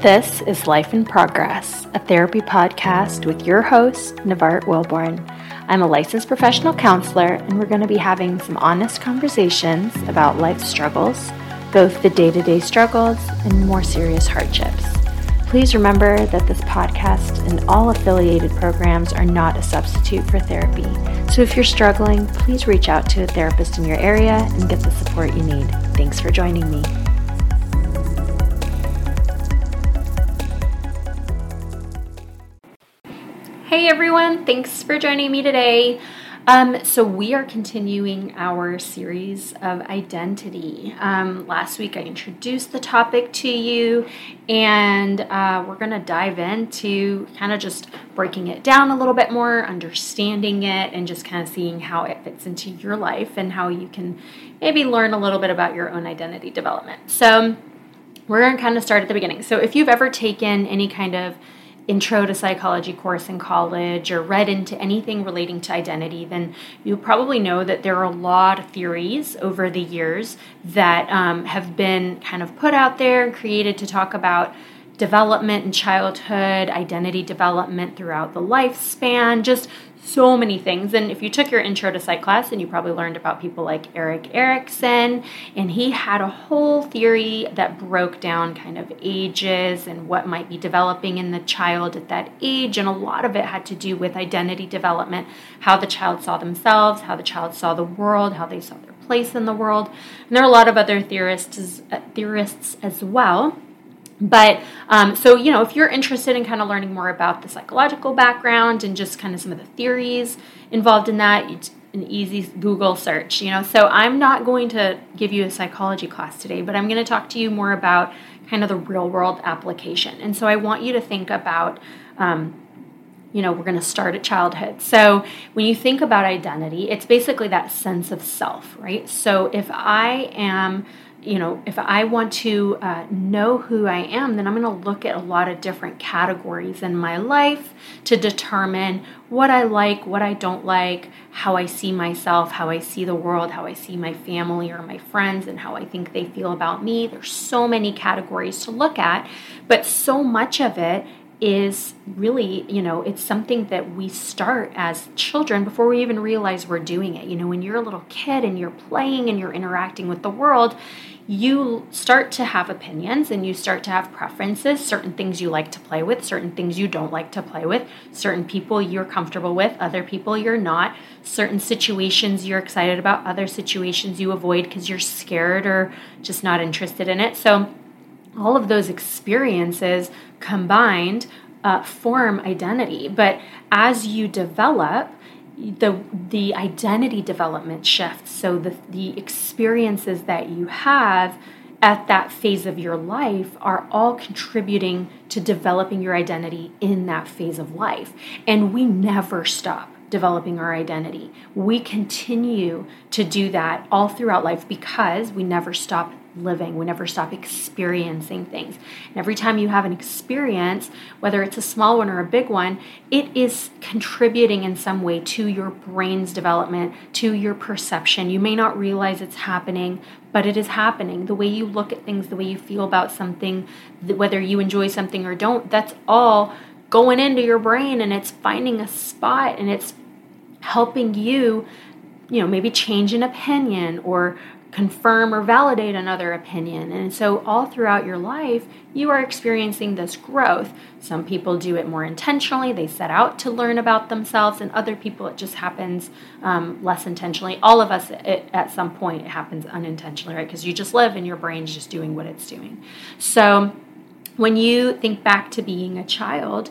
This is Life in Progress, a therapy podcast with your host, Nevart Willborn. I'm a licensed professional counselor, and we're going to be having some honest conversations about life struggles, both the day to day struggles and more serious hardships. Please remember that this podcast and all affiliated programs are not a substitute for therapy. So if you're struggling, please reach out to a therapist in your area and get the support you need. Thanks for joining me. Hey everyone, thanks for joining me today. Um, so, we are continuing our series of identity. Um, last week I introduced the topic to you, and uh, we're going to dive into kind of just breaking it down a little bit more, understanding it, and just kind of seeing how it fits into your life and how you can maybe learn a little bit about your own identity development. So, we're going to kind of start at the beginning. So, if you've ever taken any kind of intro to psychology course in college or read into anything relating to identity, then you probably know that there are a lot of theories over the years that um, have been kind of put out there and created to talk about development in childhood, identity development throughout the lifespan, just so many things. And if you took your intro to psych class, and you probably learned about people like Erik Erikson, and he had a whole theory that broke down kind of ages and what might be developing in the child at that age. And a lot of it had to do with identity development, how the child saw themselves, how the child saw the world, how they saw their place in the world. And there are a lot of other theorists, uh, theorists as well. But um, so, you know, if you're interested in kind of learning more about the psychological background and just kind of some of the theories involved in that, it's an easy Google search, you know. So, I'm not going to give you a psychology class today, but I'm going to talk to you more about kind of the real world application. And so, I want you to think about, um, you know, we're going to start at childhood. So, when you think about identity, it's basically that sense of self, right? So, if I am you know, if I want to uh, know who I am, then I'm going to look at a lot of different categories in my life to determine what I like, what I don't like, how I see myself, how I see the world, how I see my family or my friends, and how I think they feel about me. There's so many categories to look at, but so much of it is really, you know, it's something that we start as children before we even realize we're doing it. You know, when you're a little kid and you're playing and you're interacting with the world, you start to have opinions and you start to have preferences, certain things you like to play with, certain things you don't like to play with, certain people you're comfortable with, other people you're not, certain situations you're excited about, other situations you avoid because you're scared or just not interested in it. So, all of those experiences combined uh, form identity. But as you develop, the the identity development shifts. So the the experiences that you have at that phase of your life are all contributing to developing your identity in that phase of life. And we never stop developing our identity. We continue to do that all throughout life because we never stop living. We never stop experiencing things. And every time you have an experience, whether it's a small one or a big one, it is contributing in some way to your brain's development, to your perception. You may not realize it's happening, but it is happening. The way you look at things, the way you feel about something, whether you enjoy something or don't, that's all going into your brain and it's finding a spot and it's helping you you know maybe change an opinion or confirm or validate another opinion. And so, all throughout your life, you are experiencing this growth. Some people do it more intentionally, they set out to learn about themselves, and other people, it just happens um, less intentionally. All of us, it, at some point, it happens unintentionally, right? Because you just live and your brain's just doing what it's doing. So, when you think back to being a child,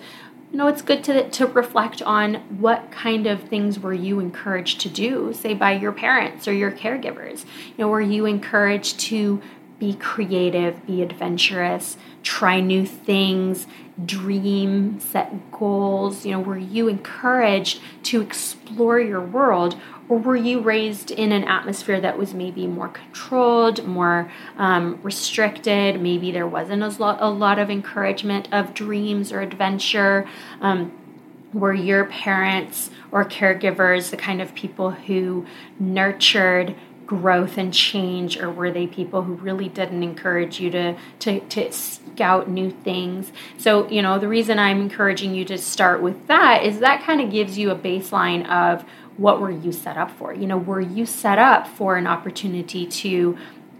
you know, it's good to, to reflect on what kind of things were you encouraged to do, say by your parents or your caregivers. You know, were you encouraged to be creative, be adventurous, try new things, dream, set goals? You know, were you encouraged to explore your world or were you raised in an atmosphere that was maybe more controlled, more um, restricted? Maybe there wasn't a lot, a lot of encouragement of dreams or adventure. Um, were your parents or caregivers the kind of people who nurtured growth and change or were they people who really didn't encourage you to to to scout new things? So you know the reason i'm encouraging you to start with that is that kind of gives you a baseline of what were you set up for? You know were you set up for an opportunity to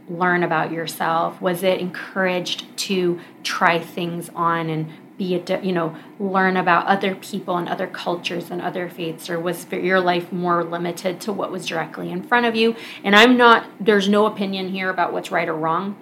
learn about yourself? Was it encouraged to try things on and be a you know learn about other people and other cultures and other faiths or was your life more limited to what was directly in front of you? And i'm not there's no opinion here about what's right or wrong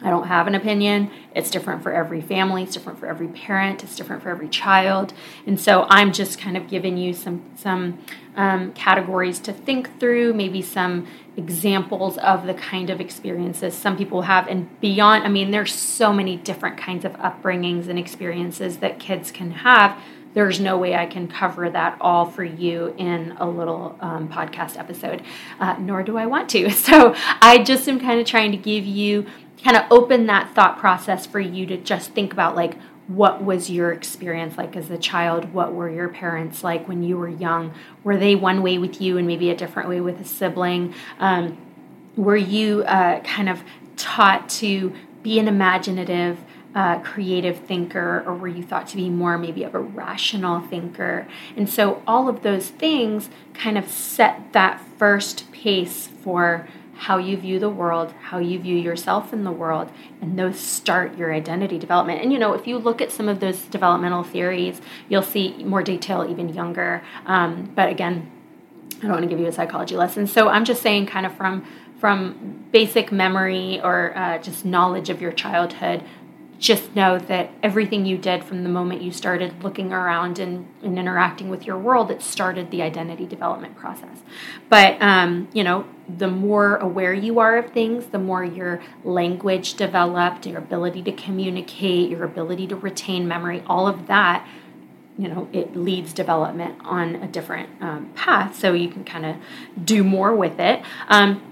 I don't have an opinion. It's different for every family, it's different for every parent, it's different for every child. And so I'm just kind of giving you some some um, categories to think through, maybe some examples of the kind of experiences some people have and beyond. I mean, there's so many different kinds of upbringings and experiences that kids can have there's no way I can cover that all for you in a little um, podcast episode, uh, nor do I want to. So I just am kind of trying to give you kind of open that thought process for you to just think about like what was your experience like as a child? What were your parents like when you were young? Were they one way with you and maybe a different way with a sibling? Um, were you uh, kind of taught to be an imaginative uh, creative thinker or were you thought to be more maybe of a rational thinker? And so all of those things kind of set that first pace for how you view the world, how you view yourself in the world, and those start your identity development. And you know, if you look at some of those developmental theories, you'll see more detail even younger. Um, but again, I don't want to give you a psychology lesson. So I'm just saying, kind of from from basic memory or uh, just knowledge of your childhood, just know that everything you did from the moment you started looking around and, and interacting with your world, it started the identity development process. But, um, you know, the more aware you are of things, the more your language developed, your ability to communicate, your ability to retain memory, all of that, you know, it leads development on a different um, path. So you can kind of do more with it. Um,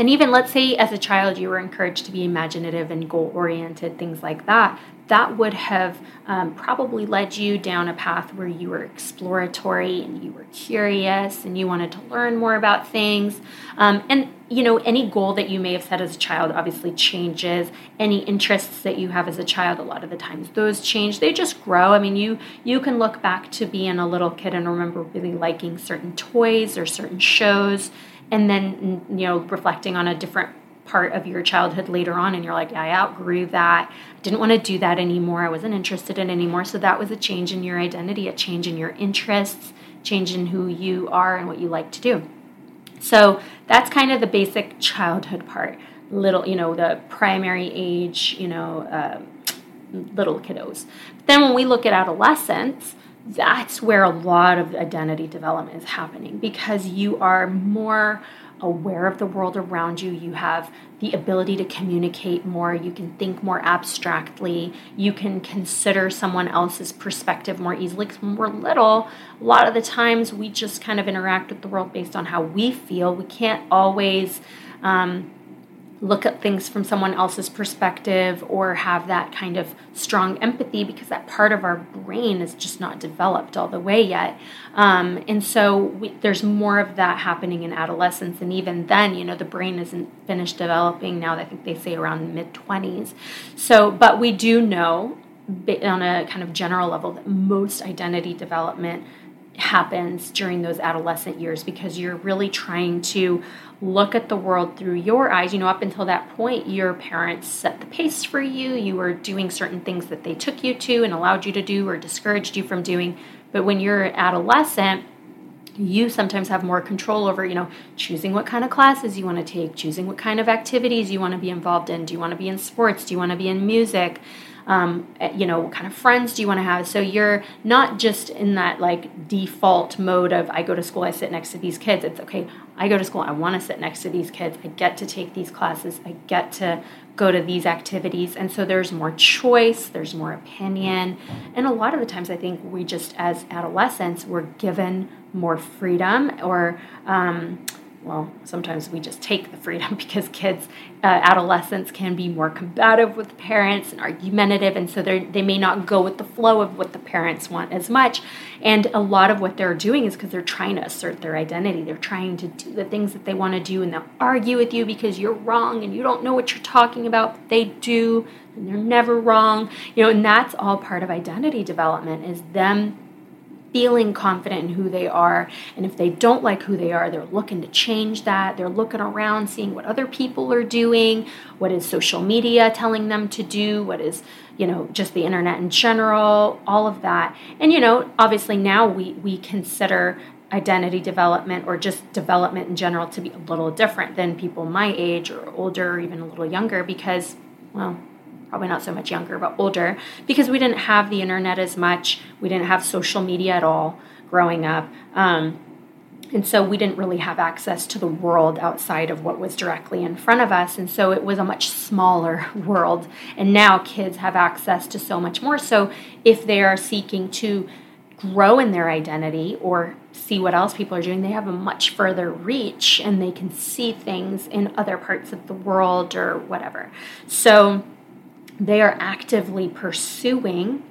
and even let's say as a child you were encouraged to be imaginative and goal oriented, things like that, that would have um, probably led you down a path where you were exploratory and you were curious and you wanted to learn more about things. Um, and you know, any goal that you may have set as a child obviously changes. Any interests that you have as a child, a lot of the times those change. They just grow. I mean, you you can look back to being a little kid and remember really liking certain toys or certain shows and then you know reflecting on a different part of your childhood later on and you're like yeah, i outgrew that. I didn't want to do that anymore. I wasn't interested in anymore. So that was a change in your identity a change in your interests change in who you are and what you like to do. So that's kind of the basic childhood part. Little you know the primary age you know uh, little kiddos. But then when we look at adolescence that's where a lot of identity development is happening because you are more aware of the world around you. You have the ability to communicate more. You can think more abstractly. You can consider someone else's perspective more easily. Because when we're little, a lot of the times we just kind of interact with the world based on how we feel. We can't always. Um, look at things from someone else's perspective or have that kind of strong empathy because that part of our brain is just not developed all the way yet. Um, and so we, there's more of that happening in adolescence. And even then, you know, the brain isn't finished developing now, I think they say around mid 20s. So, but we do know on a kind of general level that most identity development happens during those adolescent years because you're really trying to look at the world through your eyes. You know, up until that point, your parents set the pace for you. You were doing certain things that they took you to and allowed you to do or discouraged you from doing. But when you're adolescent, you sometimes have more control over, you know, choosing what kind of classes you want to take, choosing what kind of activities you want to be involved in. Do you want to be in sports? Do you want to be in music? Um, eh, you know, what kind of friends do you want to have? So you're not just in that like default mode of I go to school, I sit next to these kids. It's okay, I go to school, I want to sit next to these kids. I get to take these classes, I get to go to these activities. And so there's more choice, there's more opinion. And a lot of the times, I think we just, as adolescents, we're given more freedom or, um, well, sometimes we just take the freedom because kids, uh, adolescents can be more combative with parents and argumentative, and so they may not go with the flow of what the parents want as much. And a lot of what they're doing is because they're trying to assert their identity. They're trying to do the things that they want to do, and they'll argue with you because you're wrong and you don't know what you're talking about. They do, and they're never wrong. You know, and that's all part of identity development is them feeling confident in who they are. And if they don't like who they are, they're looking to change that. They're looking around, seeing what other people are doing, what is social media telling them to do, what is, you know, just the internet in general, all of that. And, you know, obviously now we, we consider identity development or just development in general to be a little different than people my age or older or even a little younger because, well, probably not so much younger, but older, because we didn't have the internet as much. We didn't have social media at all growing up. Um, and so we didn't really have access to the world outside of what was directly in front of us. And so it was a much smaller world. And now kids have access to so much more. So if they are seeking to grow in their identity or see what else people are doing, they have a much further reach and they can see things in other parts of the world or whatever. So they are actively pursuing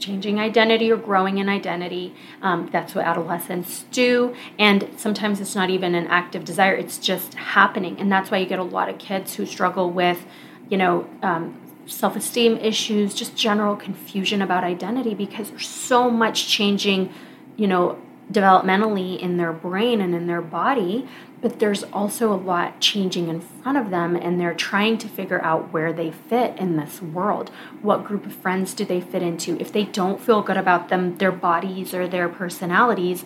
changing identity or growing in identity. Um, that's what adolescents do. And sometimes it's not even an active desire, it's just happening. And that's why you get a lot of kids who struggle with, you know, um, self esteem issues, just general confusion about identity because there's so much changing, you know, developmentally in their brain and in their body but there's also a lot changing in front of them and they're trying to figure out where they fit in this world. What group of friends do they fit into? If they don't feel good about them their bodies or their personalities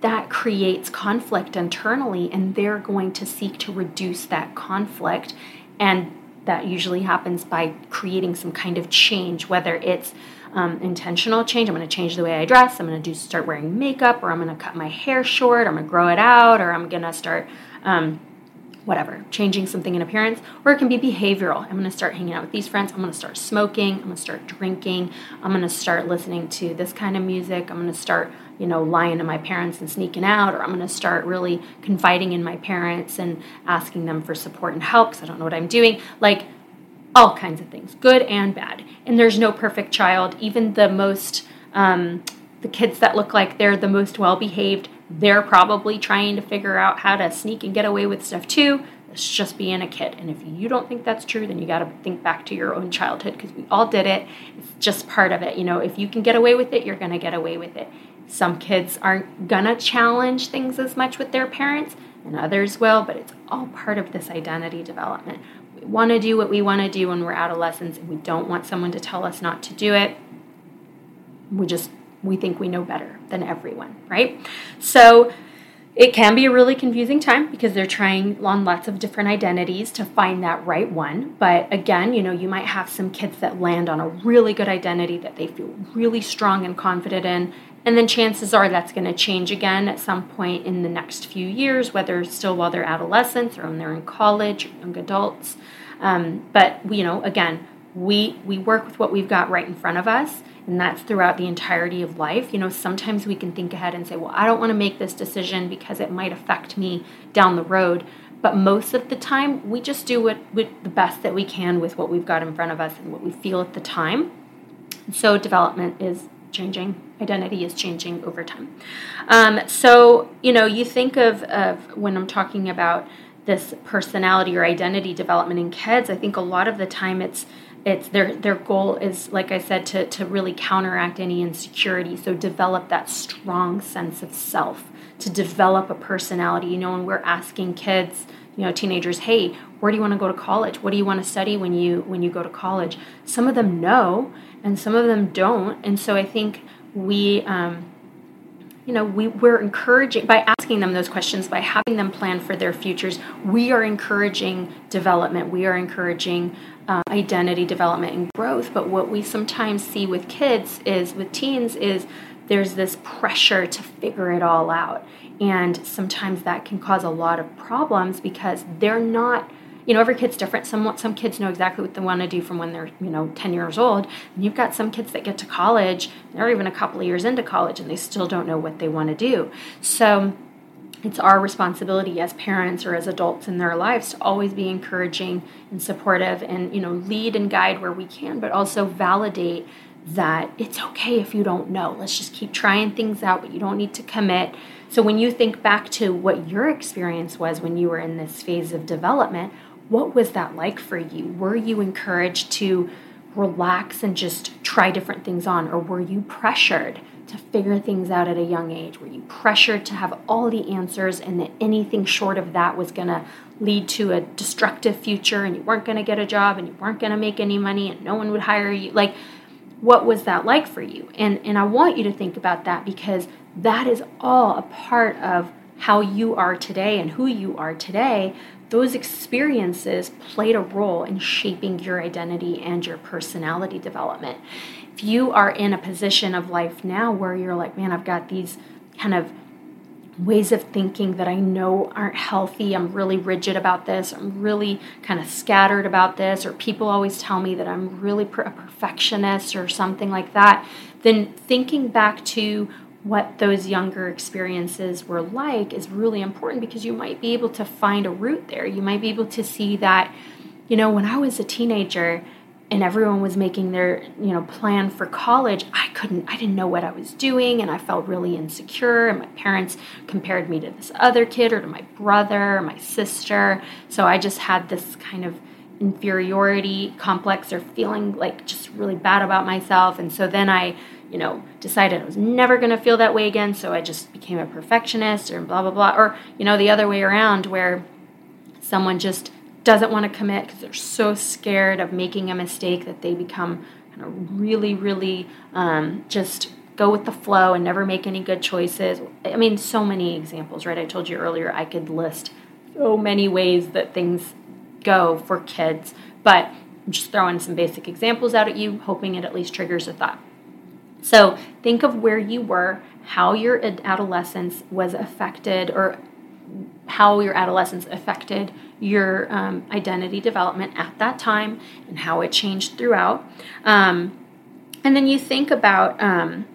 that creates conflict internally and they're going to seek to reduce that conflict. And that usually happens by creating some kind of change whether it's um, intentional change. I'm going to change the way I dress. I'm going to do start wearing makeup, or I'm going to cut my hair short. I'm going to grow it out, or I'm going to start. Um, whatever, changing something in appearance, or it can be behavioral. I'm going to start hanging out with these friends. I'm going to start smoking. I'm going to start drinking. I'm going to start listening to this kind of music. I'm going to start, you know, lying to my parents and sneaking out, or I'm going to start really confiding in my parents and asking them for support and help because I don't know what I'm doing. Like, all kinds of things, good and bad. And there's no perfect child. Even the most, um, the kids that look like they're the most well behaved, they're probably trying to figure out how to sneak and get away with stuff too. It's just being a kid. And if you don't think that's true, then you got to think back to your own childhood because we all did it. It's just part of it. You know, if you can get away with it, you're going to get away with it. Some kids aren't going to challenge things as much with their parents, and others will, but it's all part of this identity development want to do what we want to do when we're adolescents and we don't want someone to tell us not to do it. We just we think we know better than everyone, right? So it can be a really confusing time because they're trying on lots of different identities to find that right one. But again, you know, you might have some kids that land on a really good identity that they feel really strong and confident in. And then chances are that's going to change again at some point in the next few years, whether still while they're adolescents or when they're in college, or young adults. Um, but you know, again, we we work with what we've got right in front of us, and that's throughout the entirety of life. You know, sometimes we can think ahead and say, "Well, I don't want to make this decision because it might affect me down the road." But most of the time, we just do what, what the best that we can with what we've got in front of us and what we feel at the time. So development is changing identity is changing over time um, so you know you think of, of when i'm talking about this personality or identity development in kids, I think a lot of the time it's it's their their goal is like I said to to really counteract any insecurity. So develop that strong sense of self, to develop a personality. You know, when we're asking kids, you know, teenagers, hey, where do you want to go to college? What do you want to study when you when you go to college? Some of them know, and some of them don't. And so I think we um, you know we, we're encouraging by asking them those questions by having them plan for their futures we are encouraging development. We are encouraging uh, identity development and growth. But what we sometimes see with kids is with teens is there's this pressure to figure it all out. And sometimes that can cause a lot of problems because they're not you know, every kid's different. Some some kids know exactly what they want to do from when they're you know ten years old, and you've got some kids that get to college, they're even a couple of years into college, and they still don't know what they want to do. So it's our responsibility as parents or as adults in their lives to always be encouraging and supportive and you know lead and guide where we can but also validate that it's okay if you don't know let's just keep trying things out but you don't need to commit so when you think back to what your experience was when you were in this phase of development what was that like for you were you encouraged to relax and just try different things on or were you pressured to figure things out at a young age? Were you pressured to have all the answers and that anything short of that was going to lead to a destructive future and you weren't going to get a job and you weren't going to make any money and no one would hire you? Like, what was that like for you? And, and I want you to think about that because that is all a part of how you are today and who you are today. Those experiences played a role in shaping your identity and your personality development if you are in a position of life now where you're like, man, I've got these kind of ways of thinking that I know aren't healthy. I'm really rigid about this. I'm really kind of scattered about this, or people always tell me that I'm really a perfectionist or something like that. Then thinking back to what those younger experiences were like is really important because you might be able to find a root there. You might be able to see that, you know, when I was a teenager, and everyone was making their you know plan for college i couldn't i didn't know what i was doing and i felt really insecure and my parents compared me to this other kid or to my brother or my sister so i just had this kind of inferiority complex or feeling like just really bad about myself and so then i you know decided i was never going to feel that way again so i just became a perfectionist or blah blah blah or you know the other way around where someone just doesn't want to commit because they're so scared of making a mistake that they become kind of really, really um, just go with the flow and never make any good choices. I mean, so many examples, right? I told you earlier I could list so many ways that things go for kids, but I'm just throwing some basic examples out at you, hoping it at least triggers a thought. So think of where you were, how your adolescence was affected, or how your adolescence affected your um, identity development at that time and how it changed throughout. Um, and then you think about um,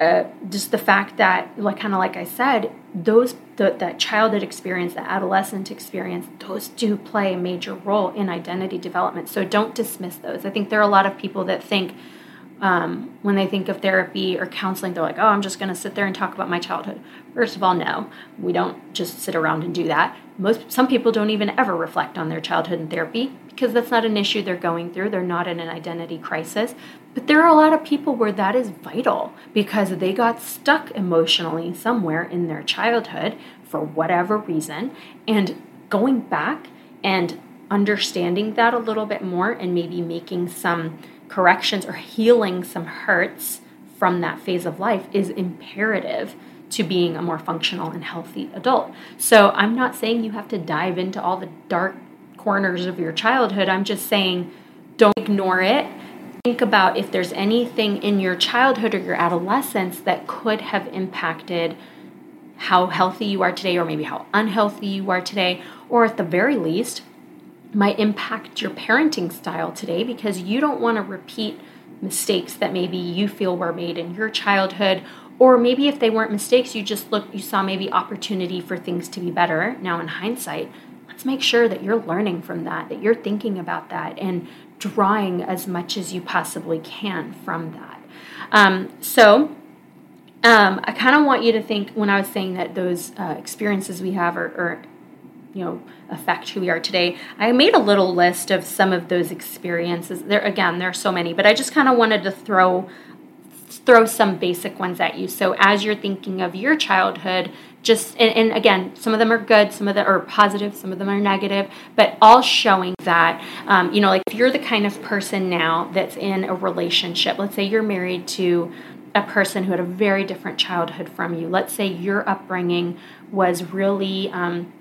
uh, just the fact that, like kind of like I said, those the, that childhood experience, the adolescent experience, those do play a major role in identity development. So don't dismiss those. I think there are a lot of people that think um, when they think of therapy or counseling, they're like, oh, I'm just going to sit there and talk about my childhood. First of all, no, we don't just sit around and do that. Most some people don't even ever reflect on their childhood in therapy because that's not an issue they're going through. They're not in an identity crisis. But there are a lot of people where that is vital because they got stuck emotionally somewhere in their childhood for whatever reason. And going back and understanding that a little bit more and maybe making some corrections or healing some hurts from that phase of life is imperative to being a more functional and healthy adult. So I'm not saying you have to dive into all the dark corners of your childhood. I'm just saying don't ignore it. Think about if there's anything in your childhood or your adolescence that could have impacted how healthy you are today, or maybe how unhealthy you are today, or at the very least, might impact your parenting style today because you don't want to repeat mistakes that maybe you feel were made in your childhood or maybe if they weren't mistakes you just look you saw maybe opportunity for things to be better. Now in hindsight let's make sure that you're learning from that that you're thinking about that and drawing as much as you possibly can from that. Um, so um, i kind of want you to think when i was saying that those uh, experiences we have are, are you know affect who we are today. I made a little list of some of those experiences. There again there are so many but i just kind of wanted to throw throw some basic ones at you. So as you're thinking of your childhood just and, and, again some of them are good some of them are positive some of them are negative but all showing that um, you know like if you're the kind of person now that's in a relationship let's say you're married to a person who had a very different childhood from you. Let's say your upbringing was really um,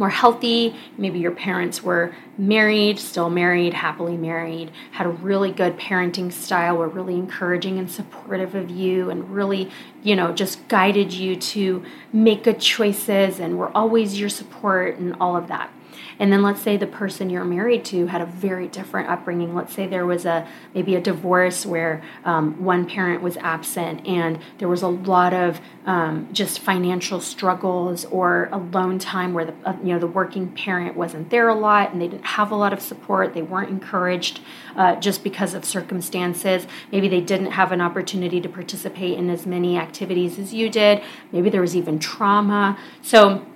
more healthy. Maybe your parents were married, still married, happily married, had a really good parenting style, were really encouraging and supportive of you, and really, you know, just guided you to make good choices and were always your support and all of that. And then let's say the person you're married to had a very different upbringing. Let's say there was a maybe a divorce where um, one parent was absent and there was a lot of um, just financial struggles or alone time where the uh, you know the working parent wasn't there a lot and they didn't have a lot of support. They weren't encouraged uh, just because of circumstances. Maybe they didn't have an opportunity to participate in as many activities as you did. Maybe there was even trauma. So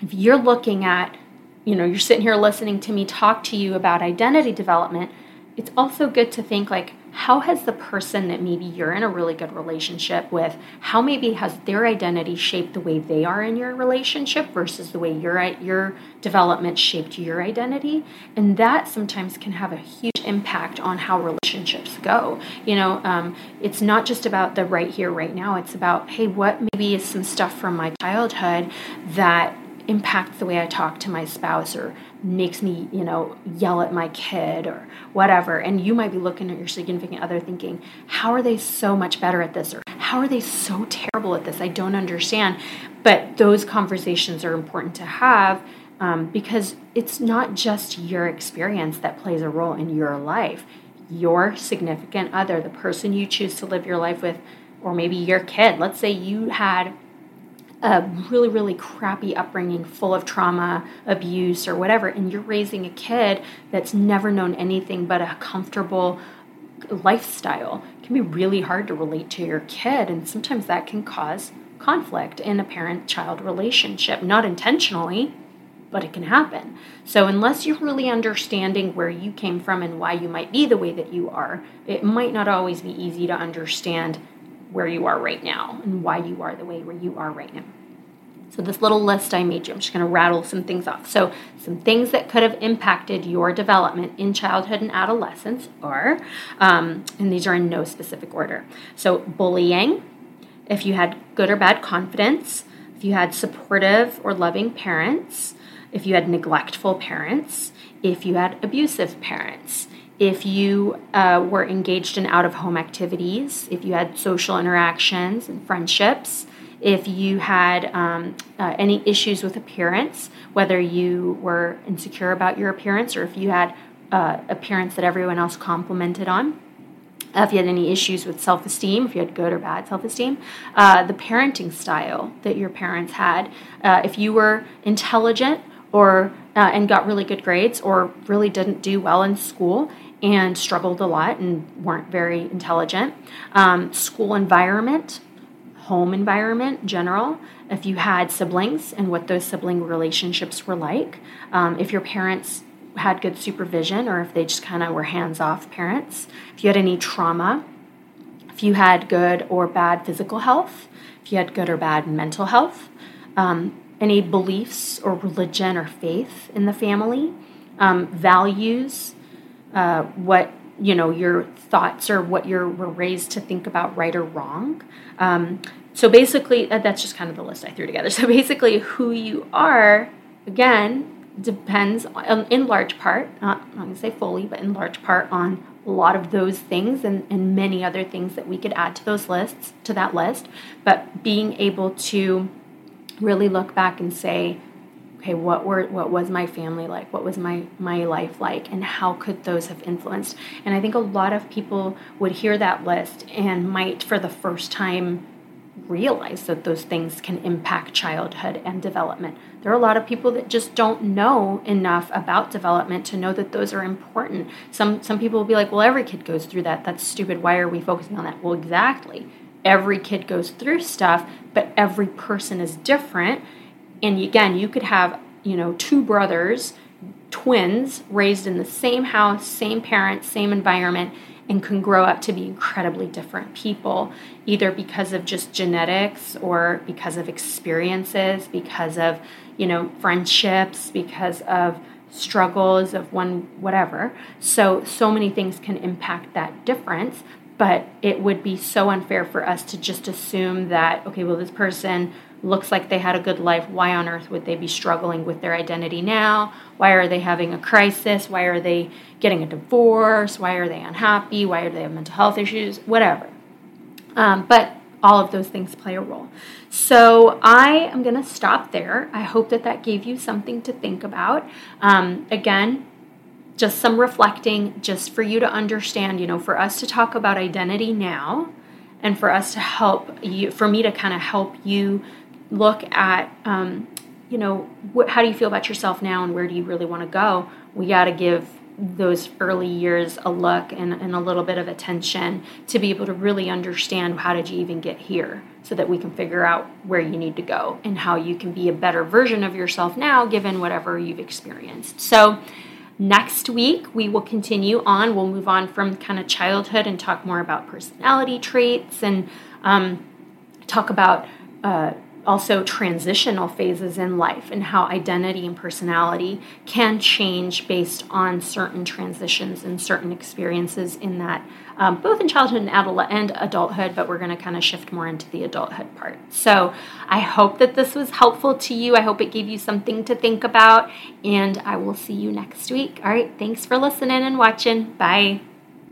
if you're looking at, you know, you're sitting here listening to me talk to you about identity development, it's also good to think like, how has the person that maybe you're in a really good relationship with, how maybe has their identity shaped the way they are in your relationship versus the way your your development shaped your identity, and that sometimes can have a huge impact on how relationships go. You know, um, it's not just about the right here, right now. It's about hey, what maybe is some stuff from my childhood that impacts the way I talk to my spouse or makes me, you know, yell at my kid or whatever. And you might be looking at your significant other thinking, how are they so much better at this? Or how are they so terrible at this? I don't understand. But those conversations are important to have um, because it's not just your experience that plays a role in your life. Your significant other, the person you choose to live your life with, or maybe your kid. Let's say you had a really, really crappy upbringing full of trauma, abuse, or whatever, and you're raising a kid that's never known anything but a comfortable lifestyle, it can be really hard to relate to your kid, and sometimes that can cause conflict in a parent child relationship, not intentionally. But it can happen. So, unless you're really understanding where you came from and why you might be the way that you are, it might not always be easy to understand where you are right now and why you are the way where you are right now. So, this little list I made you, I'm just going to rattle some things off. So, some things that could have impacted your development in childhood and adolescence are, um, and these are in no specific order. So, bullying, if you had good or bad confidence, if you had supportive or loving parents, if you had neglectful parents, if you had abusive parents, if you uh, were engaged in out of home activities, if you had social interactions and friendships, if you had um, uh, any issues with appearance, whether you were insecure about your appearance or if you had uh, appearance that everyone else complimented on. Uh, if you had any issues with self esteem, if you had good or bad self esteem, uh, the parenting style that your parents had, uh, if you were intelligent or and got really good grades or really didn't do well in school and struggled a lot and weren't very intelligent. Um, school environment, home environment, general. If you had siblings and what those sibling relationships were like. Um, if your parents had good supervision or if they just kind of were hands off parents. If you had any trauma. If you had good or bad physical health. If you had good or bad mental health. Um, any beliefs or religion or faith in the family. Um, values uh, what you know your thoughts or what you were raised to think about right or wrong. Um, so basically uh, that's just kind of the list i threw together. So basically who you are again depends on, in large part not i'm going to say fully but in large part on a lot of those things and, and many other things that we could add to those lists to that list. But being able to really look back and say okay what were what was my family like? What was my my life like? And how could those have influenced? And i think a lot of people would hear that list and might for the first time realize that those things can impact childhood and development. There are a lot of people that just don't know enough about development to know that those are important. Some some people will be like well every kid goes through that. That's stupid. Why are we focusing on that? Well exactly. Every kid goes through stuff but every person is different and again, you could have, you know, two brothers, twins, raised in the same house, same parents, same environment, and can grow up to be incredibly different people, either because of just genetics or because of experiences, because of, you know, friendships, because of struggles of one whatever. So so many things can impact that difference, but it would be so unfair for us to just assume that okay, well this person looks like they had a good life, why on earth would they be struggling with their identity now? Why are they having a crisis? Why are they getting a divorce? Why are they unhappy? Why do they have mental health issues? Whatever. Um, but all of those things play a role. So I am going to stop there. I hope that that gave you something to think about. Um, again, just some reflecting, just for you to understand, you know, for us to talk about identity now and for us to help you, for me to kind of help you look at, um, you know, wh- how do you feel about yourself now and where do you really want to go? We got to give those early years a look and, and a little bit of attention to be able to really understand how did you even get here so that we can figure out where you need to go and how you can be a better version of yourself now given whatever you've experienced. So, next week we will continue on. We'll move on from kind of childhood and talk more about personality traits and um, talk about. Uh, also transitional phases in life and how identity and personality can change based on certain transitions and certain experiences in that um, both in childhood and, adult- and adulthood but we're going to kind of shift more into the adulthood part. So i hope that this was helpful to you. I hope it gave you something to think about and i will see you next week. All right thanks for listening and watching. Bye